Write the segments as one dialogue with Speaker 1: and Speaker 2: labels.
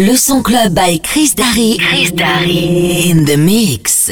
Speaker 1: Le son club by Chris Darry. Chris Darry. In the mix.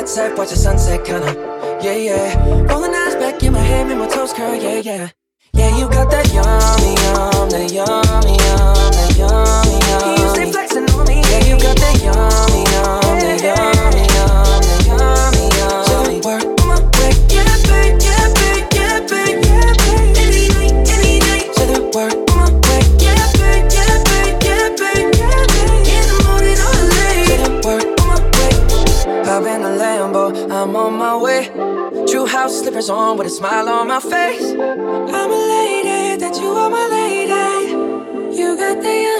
Speaker 2: jet set, watch the sunset, kinda. Yeah, yeah. Rolling eyes back in my head, make my toes curl, yeah, yeah. Yeah, you got that yummy, yum, that yummy, yum, that yummy, yum. You
Speaker 3: stay flexing on me. Yeah, you
Speaker 4: got that yummy, yum. slippers on with a smile on my face.
Speaker 3: I'm a
Speaker 5: lady, that you are my lady. You got the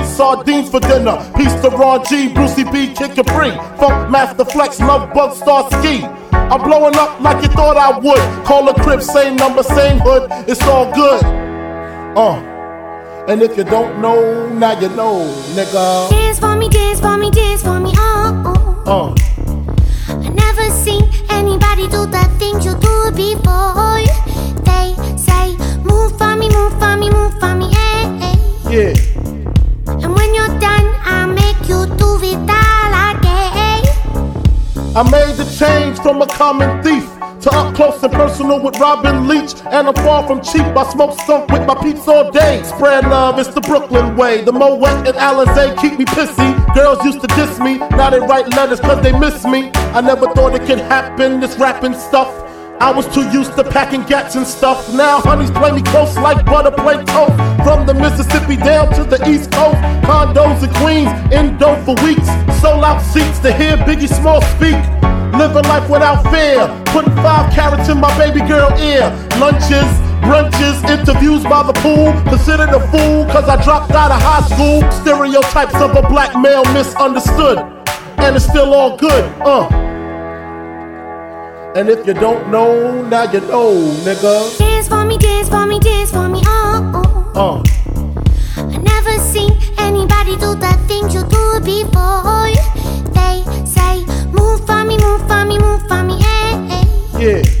Speaker 6: sardines for dinner? Peace to Ron G, Brucey B, Kid Capri. Funkmaster Flex, Love Bug, Starski. I'm blowing up like you thought I would. Call a crib, same number, same hood. It's all good. Uh. And if you don't know, now you know, nigga.
Speaker 7: Dance for me, dance for me, dance for me, oh. oh. Uh. I never seen anybody do the things you do before. They say, move for me, move for me, move for me, hey, hey.
Speaker 6: Yeah.
Speaker 7: I
Speaker 6: made the change from a common thief to up close and personal with Robin Leach. And I'm far from cheap. I smoke skunk with my peeps all day. Spread love, it's the Brooklyn way. The Moet and Alizé keep me pissy. Girls used to diss me, now they write letters cause they miss me. I never thought it could happen, this rapping stuff. I was too used to packing gats and stuff. Now honeys play me close like butter play toast. From the Mississippi down to the East Coast. Condos in Queens, in dough for weeks. Sold out seats to hear Biggie Small speak. Living life without fear. Putting five carats in my baby girl ear. Lunches, brunches, interviews by the pool. Considered a fool cause I dropped out of high school. Stereotypes of a black male misunderstood. And it's still all good, uh. And if you don't know, now you know, nigga.
Speaker 7: Dance for me, dance for me, dance for me, oh. oh.
Speaker 6: Uh.
Speaker 7: I never seen anybody do the things you do before. They say, move for me, move for me, move for me, hey, hey.
Speaker 6: Yeah.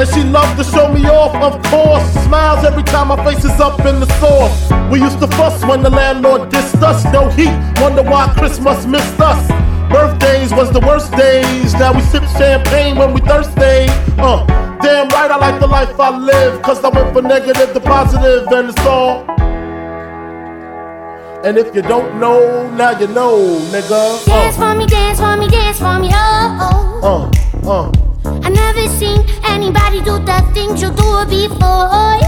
Speaker 6: And she loves to show me off, of course. Smiles every time my face is up in the store. We used to fuss when the landlord dissed us. No heat, wonder why Christmas missed us. Birthdays was the worst days. Now we sip champagne when we thirsty. Uh, damn right, I like the life I live. Cause I went from negative to positive, and it's all. And if you don't know, now you know, nigga.
Speaker 7: Dance for me, dance for me, dance for me, oh.
Speaker 6: Uh, uh.
Speaker 7: I never seen anybody do the things you do before.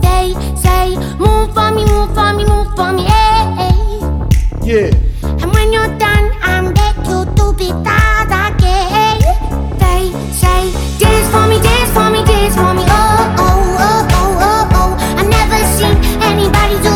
Speaker 7: They say, move for me, move for me, move for me, hey, hey.
Speaker 6: Yeah.
Speaker 7: And when you're done, I make you do it all again. They say, dance for me, dance for me, dance for me, oh, oh, oh, oh, oh, oh. I never seen anybody do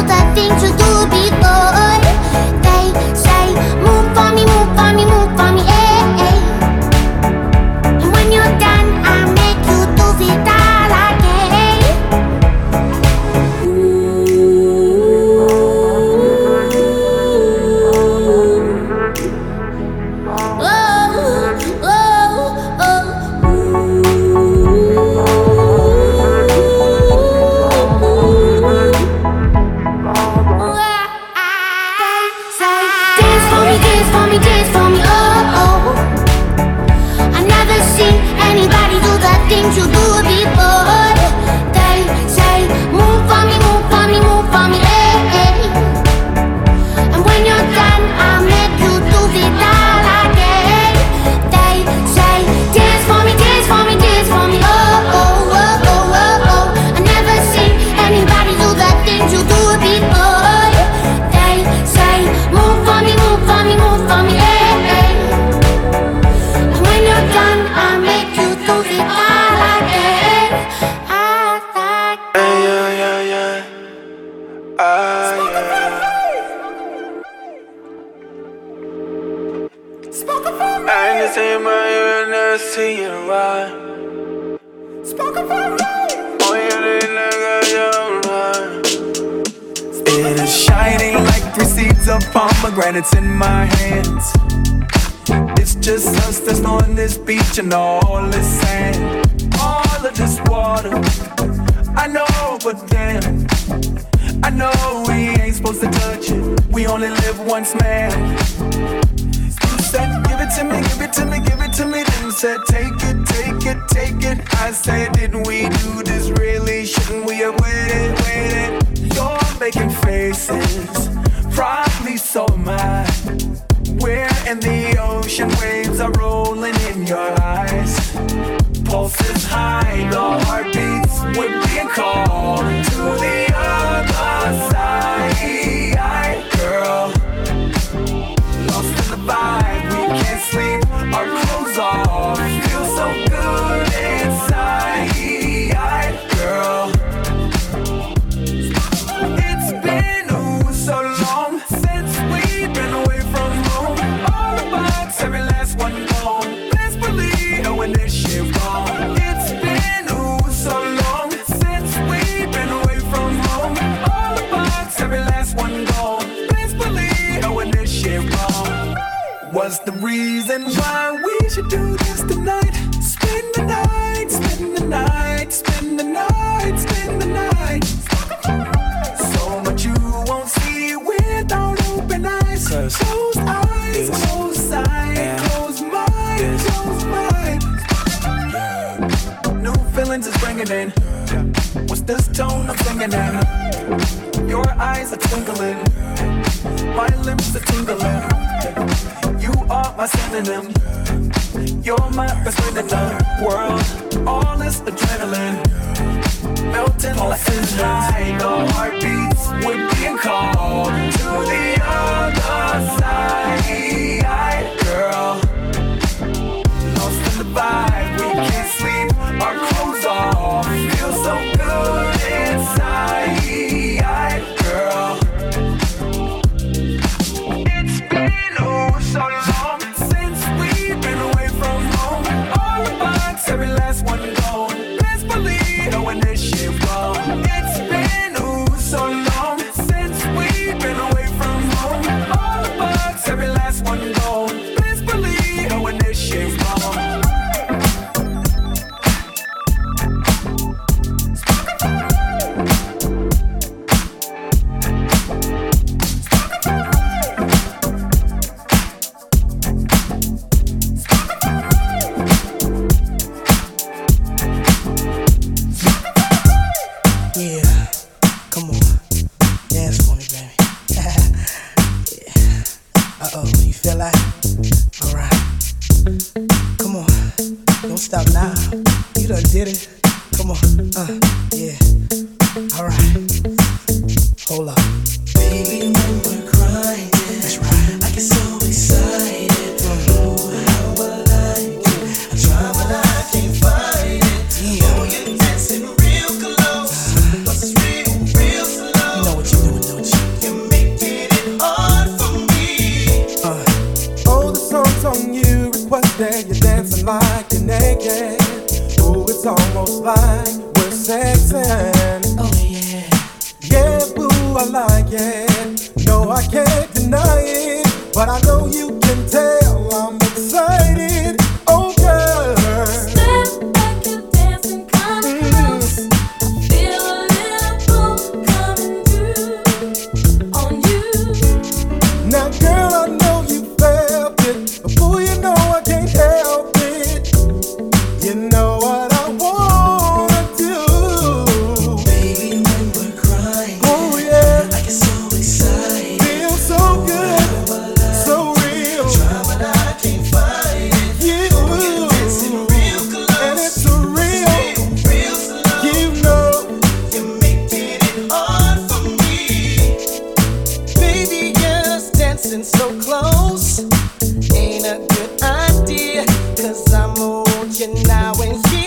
Speaker 7: and
Speaker 8: all
Speaker 9: Gucci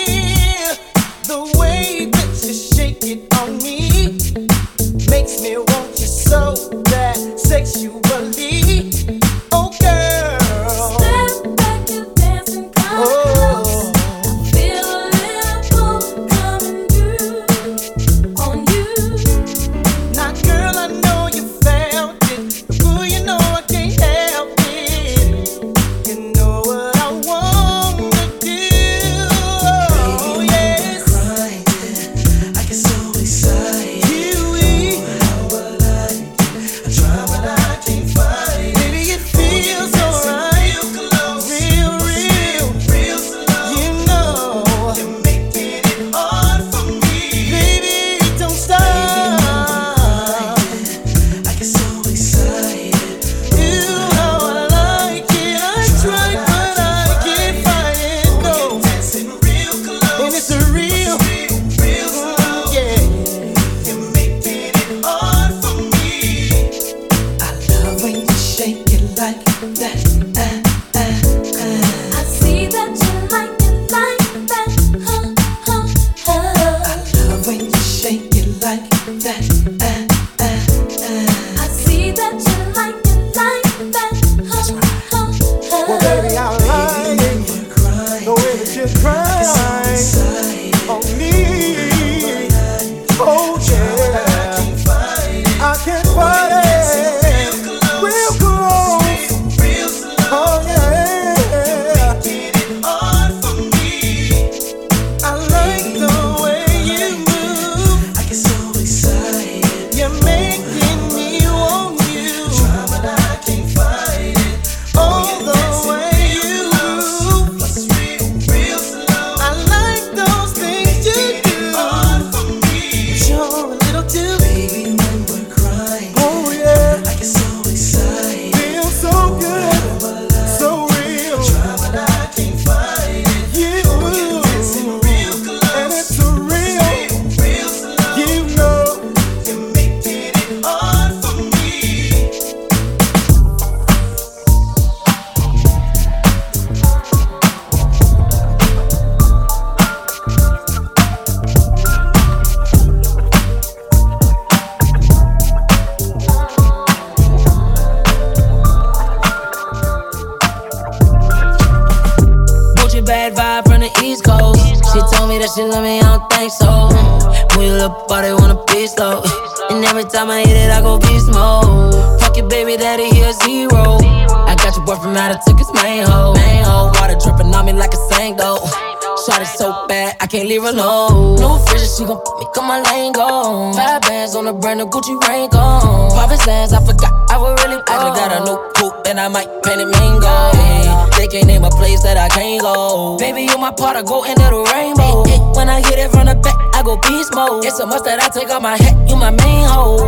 Speaker 9: Part, I go into the rainbow. Eh, eh, when I hit it from the back, I go beast mode. It's a must that I take off my hat, you my main hoe.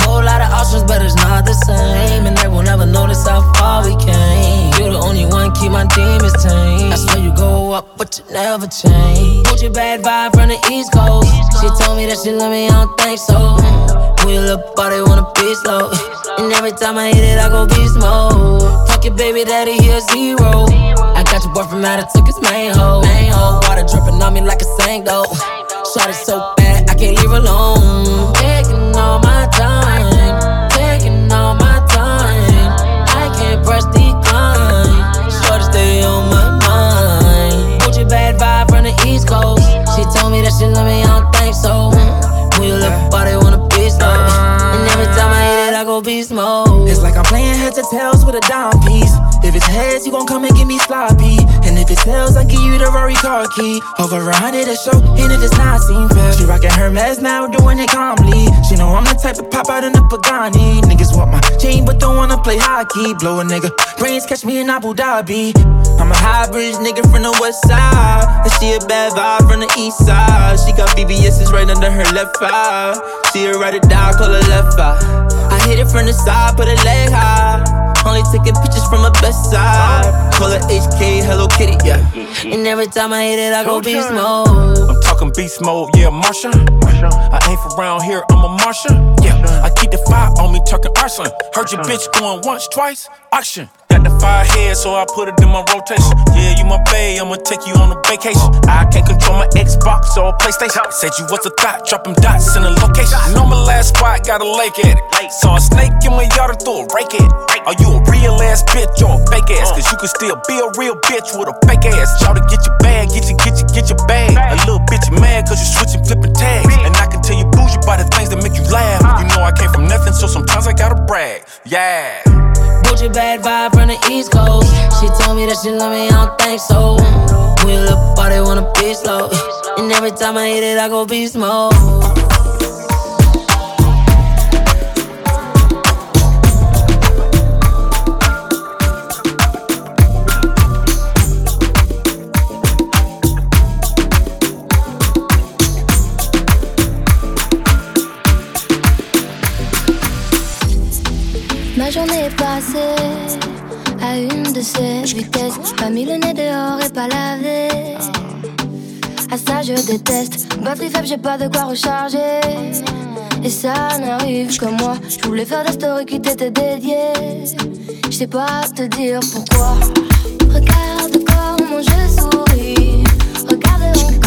Speaker 9: Whole lot of options, but it's not the same. And they will never notice how far we came. You're the only one, keep my demons tame. I swear you go up, but you never change. Put your bad vibe from the East Coast. She told me that she love me, I don't think so. When you look body wanna be slow. And every time I hit it, I go beast mode. Fuck your baby daddy, he a zero. Got your boyfrom out, I took his main hoe. Main hoe, water dripping on me like a though. Shot it so bad, I can't leave alone. Taking all my time, taking all my time. I can't press decline. Shorty stay on my mind. Your bad vibe from the East Coast. She told me that she love me, I don't think so. When you look body wanna be slow. and every time I hit it, I go beast mode.
Speaker 1: Heads or tails with a dime piece. If it's heads, you gon' come and give me sloppy. And if it's tails, I give you the Rory car key. Over a hundred a show, and it does not seem fair. She rockin' her mess now, doing it calmly. She know I'm the type to pop out in the Pagani. Niggas want my chain, but don't wanna play hockey. Blow a nigga, brains catch me in Abu Dhabi. I'm a Highbridge nigga from the west side. And she a bad vibe from the east side. She got BBS's right under her left eye. See her write it down, call her left eye. Hit it from the side, put a leg high. Only taking pictures from her best side.
Speaker 9: call it HK, Hello Kitty, yeah. And every time I hit it, I go beast mode.
Speaker 10: I'm talking beast mode, yeah, Martian. I ain't from around here, I'm a Martian. Yeah, I keep the fire on me, talking arson. Heard your bitch going once, twice, auction. Got the fire head, so I put it in my rotation. Yeah, you my bae, I'ma take you on a vacation. I can't control my Xbox or PlayStation. Said you was a thought, drop them dots in a location. Know my last spot, got a lake at it. Saw a snake in my yard and threw a rake at it. Are you a real ass bitch or a fake ass? Cause you can still be a real bitch with a fake ass. Try to get your bag, get you, get you, get your bag. A little bitch mad cause you switching, flipping tags. And I can tell you bougie by the things that make you laugh. You know I came from so sometimes I gotta brag. Yeah.
Speaker 9: Bougie bad vibe from the East Coast. She told me that she love me, I don't think so. We a little party, wanna be slow. And every time I hit it, I go beast mode.
Speaker 2: Ma journée est passée à une de ces vitesses. Pas mis le nez dehors et pas lavé. À ça je déteste. Batterie faible, j'ai pas de quoi recharger. Et ça n'arrive que moi. Je voulais faire des stories qui t'étaient dédiées. Je sais pas te dire pourquoi. Regarde comment je souris. Regarde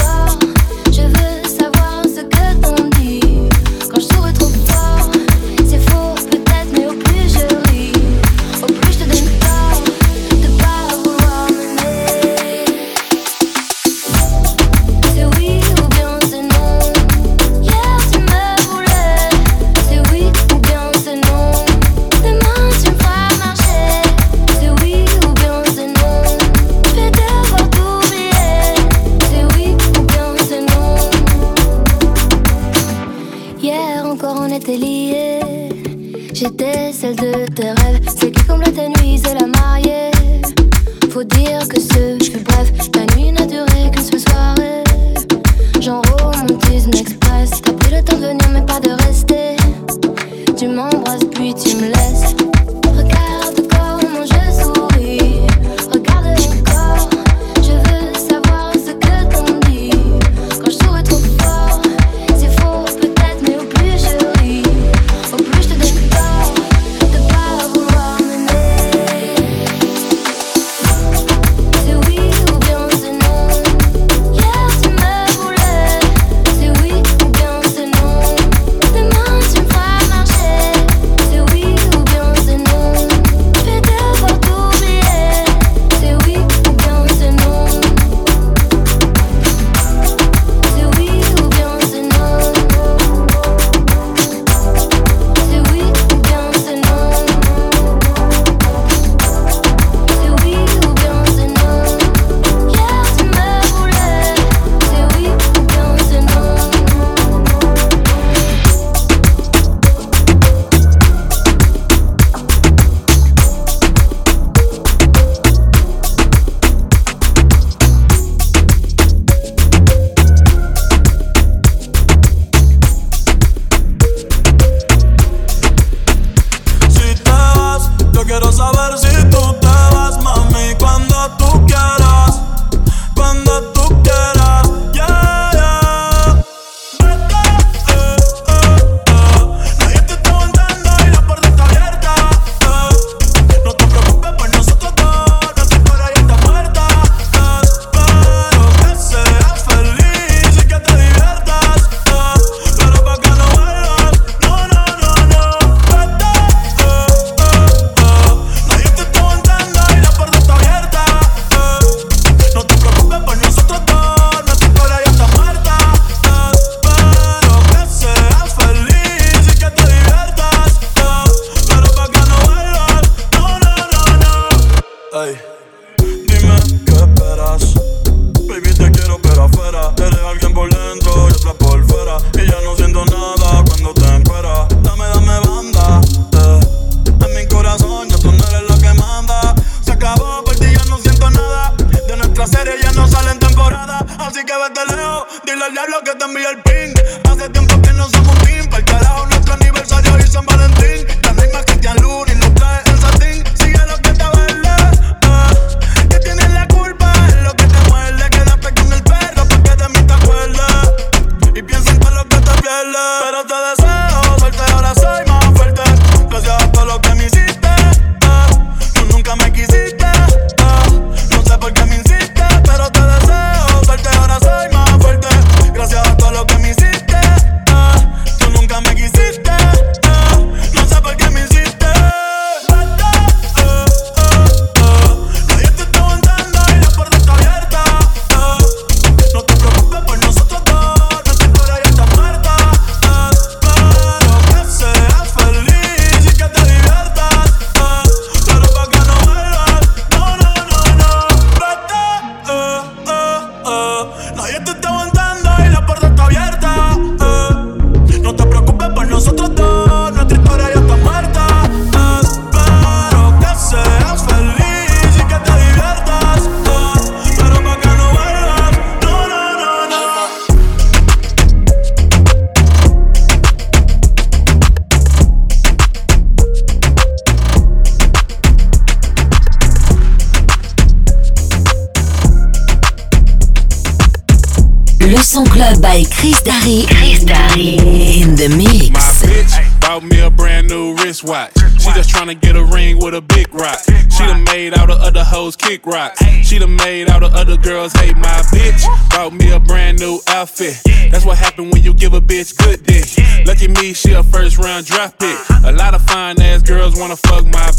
Speaker 1: Le son club by Chris Darry. Chris Darry in the mix.
Speaker 11: My bitch bought me a brand new wristwatch. She just tryna get a ring with a big rock. She done made all the other hoes kick rocks. She done made all the other girls hate my bitch. Bought me a brand new outfit. That's what happen when you give a bitch good dick. Lucky me, she a first round draft pick. A lot of fine ass girls wanna fuck my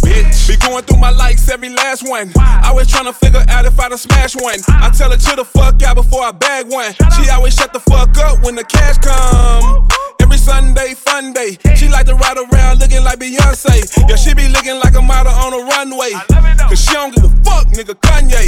Speaker 11: Be going through my likes every last one. I was to figure out if I done smash one. I tell her to the fuck out before I bag one. She always shut the fuck up when the cash come. Every Sunday, fun day. She like to ride around looking like Beyonce. Yeah, she be looking like a model on a runway. Cause she don't give a fuck, nigga, Kanye.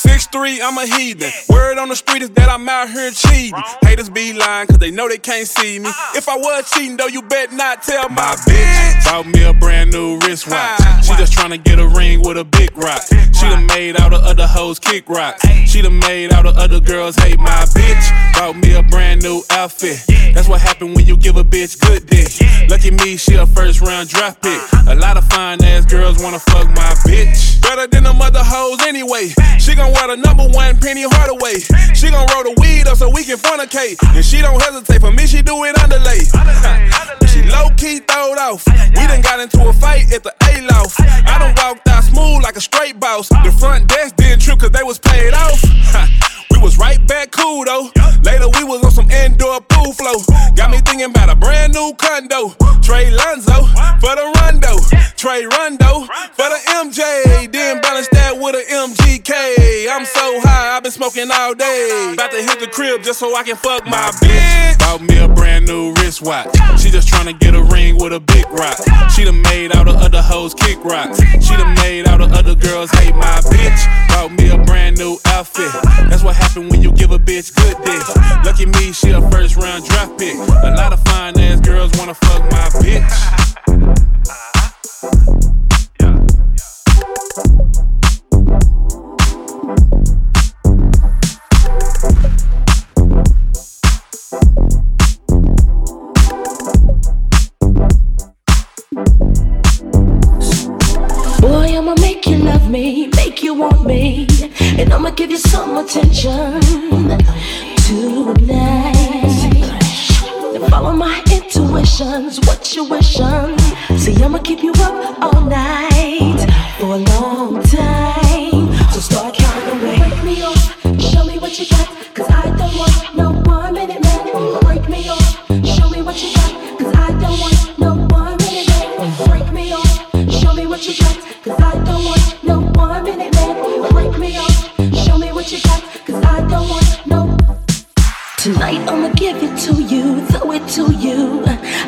Speaker 11: Six three, I'm a heathen. Word on the street is that I'm out here cheating. Haters be lying, cause they know they can't see me. If I was cheating, though, you bet not tell my bitch. Bought me a brand new wristwatch. She just tryna get a ring with a big rock. She done made all the other hoes kick rocks. She done made all the other girls hate my bitch. Bought me a brand new outfit. That's what happen when you give a bitch good dick. Lucky me, she a first round draft pick. Uh-huh. A lot of fine ass girls wanna fuck my bitch. Better than them other hoes anyway. She gon' wear the number one Penny Hardaway. She gon' roll the weed up so we can fornicate. And she don't hesitate. For me, she do it underlay. she low key throwed off. We done got into a fight at the A loft. I done walked out smooth like a straight boss. The front desk didn't trip cause they was paid off. We was right back cool though. Later we was on some indoor pool flow. Got me thinking about a brand new condo. Trey Lonzo for the Rondo. Trey Rondo for the MJ. So high, I've been smoking all day. About to hit the crib just so I can fuck my bitch. Bought me a brand new wristwatch. She just tryna get a ring with a big rock. She done made all the other hoes kick rocks. She done made all the other girls hate my bitch. Bought me a brand new outfit. That's what happen when you give a bitch good dick. Lucky me, she a first round draft pick. A lot of fine ass girls wanna fuck my bitch.
Speaker 12: I'ma make you love me, make you want me, and I'ma give you some attention tonight. Follow my intuitions, what you wishing? See, I'ma keep you up all night for a long time. So start counting away. Break me off, show me what you got, cause I don't want no one minute man. Break me off, show me what you got, cause I don't want no one minute man. Break me off, show me what you got,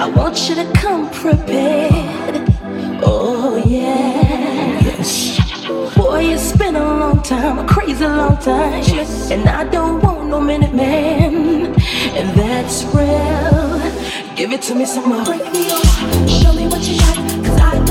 Speaker 12: I want you to come prepared. Oh yeah. Yes. Boy, it's been a long time, a crazy long time. And I don't want no minute man. And that's real. Give it to me some more. Break me off, show me what you got. Cause I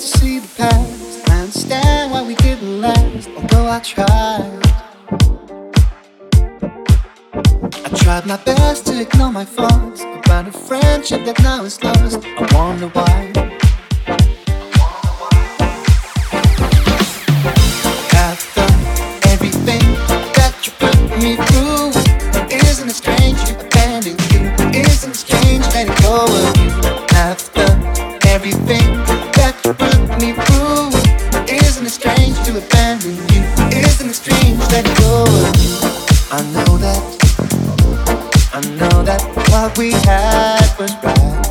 Speaker 9: to
Speaker 7: see the
Speaker 13: past. I understand why we didn't last, although I tried. I tried my best to ignore my flaws about a friendship that now is lost. I wonder why. we had was right.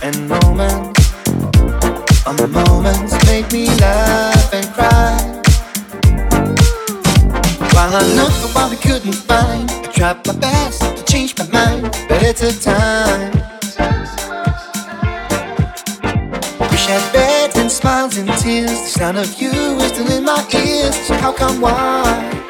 Speaker 13: And moments, on the moments, made me laugh and cry. While I looked for what we couldn't find, I tried my best to change my mind, but it's a time. we I beds and smiles and tears. The sound of you is still in my ears. So how come why?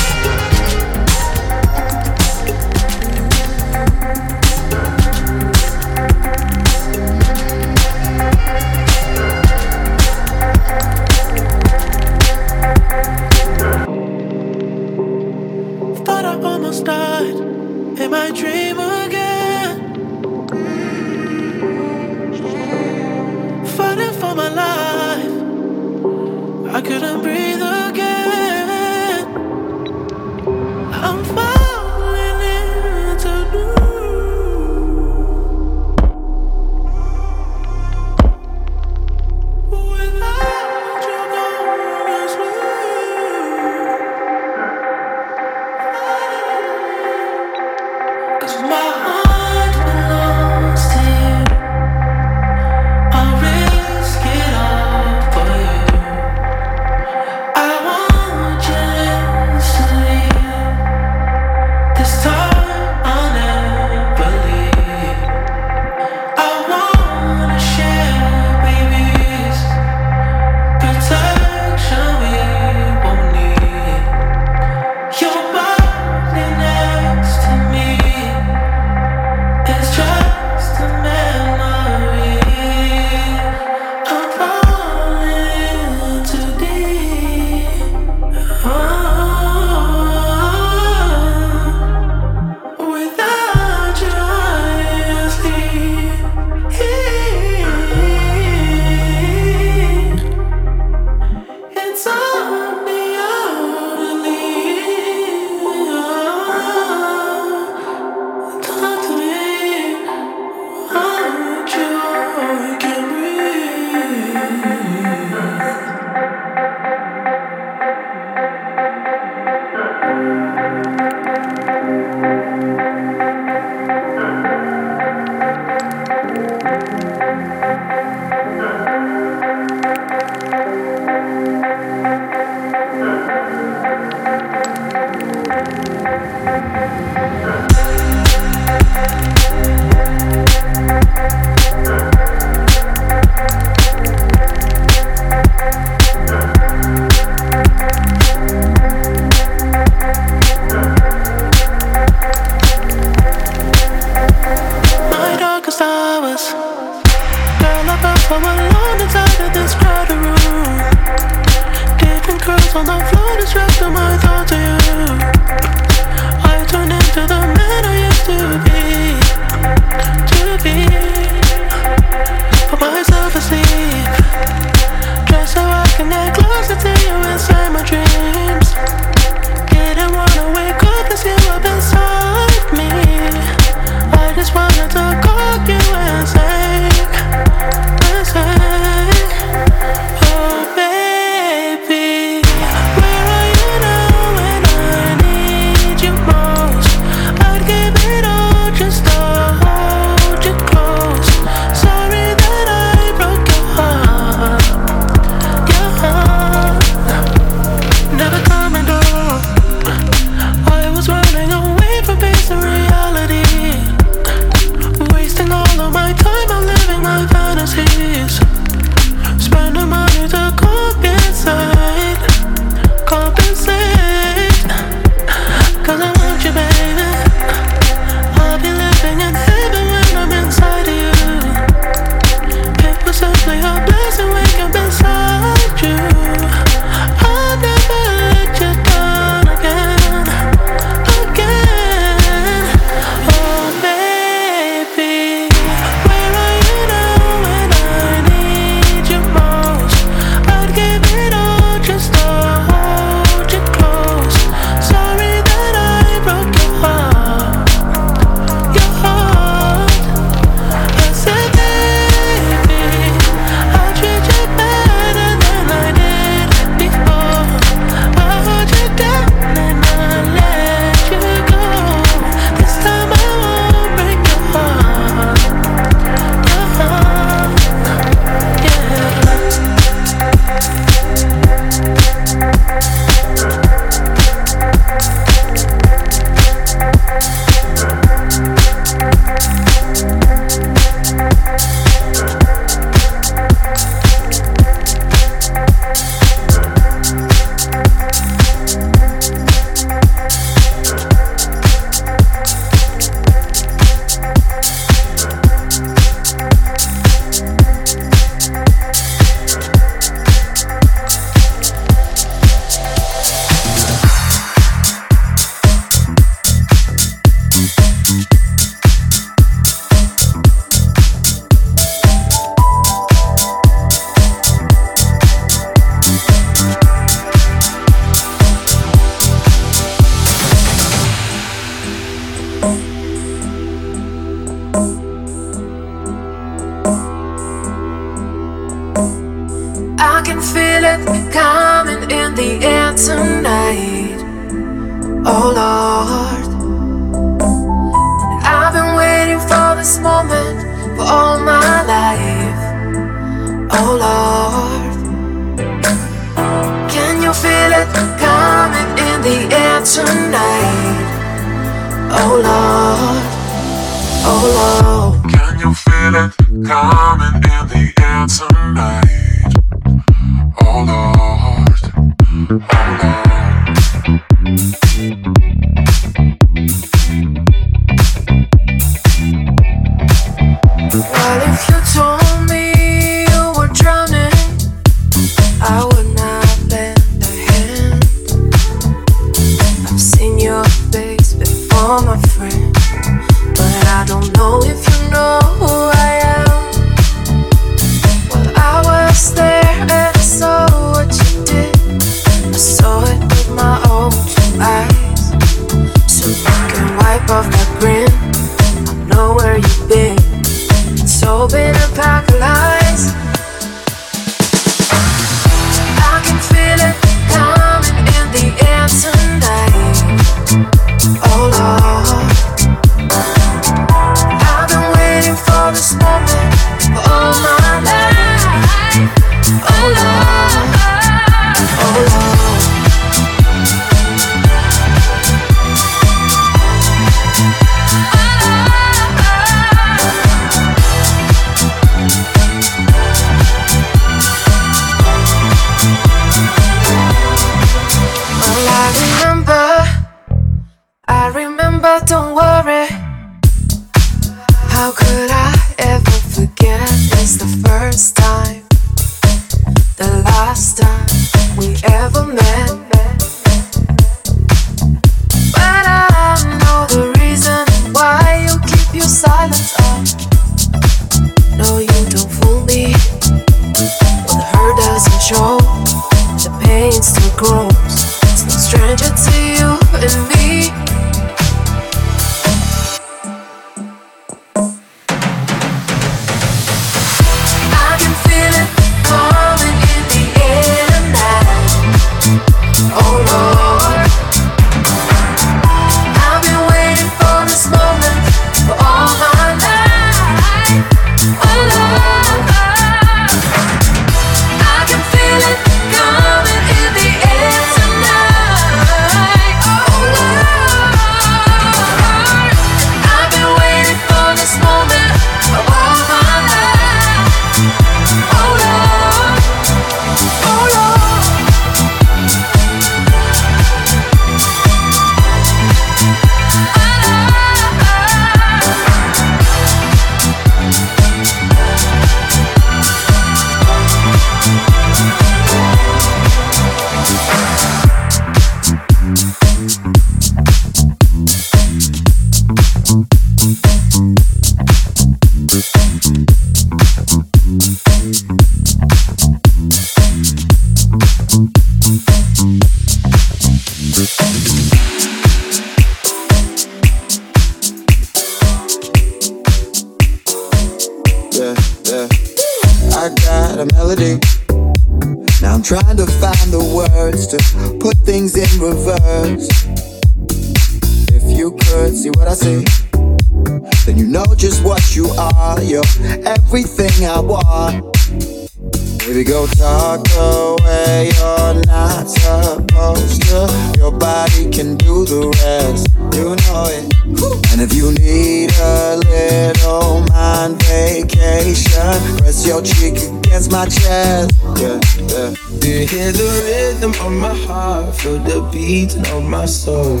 Speaker 13: eating on
Speaker 3: my
Speaker 14: soul.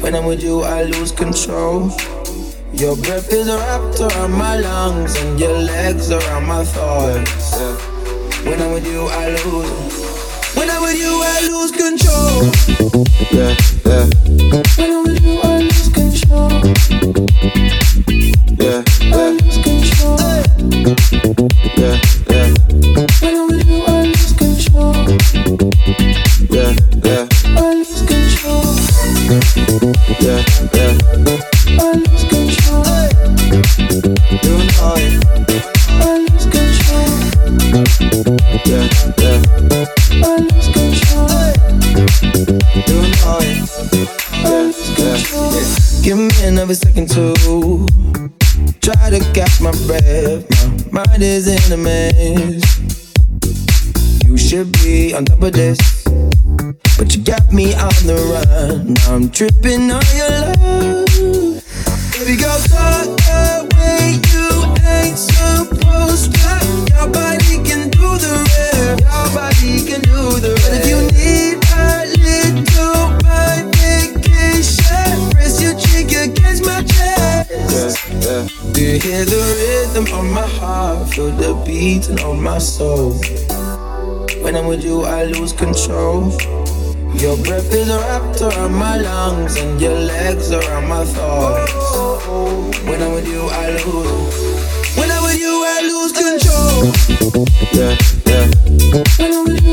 Speaker 14: When I'm with you, I lose control. Your breath is wrapped around my lungs and your legs around my thighs. When I'm with you, I lose. When I'm with you, I lose control.
Speaker 15: Yeah, yeah.
Speaker 14: When I'm with you, I mess. You should be on top of this, but you got me on the run. Now I'm tripping on your love. Baby girl, talk chest. Do you hear the rhythm of my heart? Feel the beating of my soul. When I'm with you, I lose control. Your breath is wrapped around my lungs, and your legs around my thoughts. When I'm with you, I lose. When I'm with you, I lose control. Yeah, yeah. When I'm with you,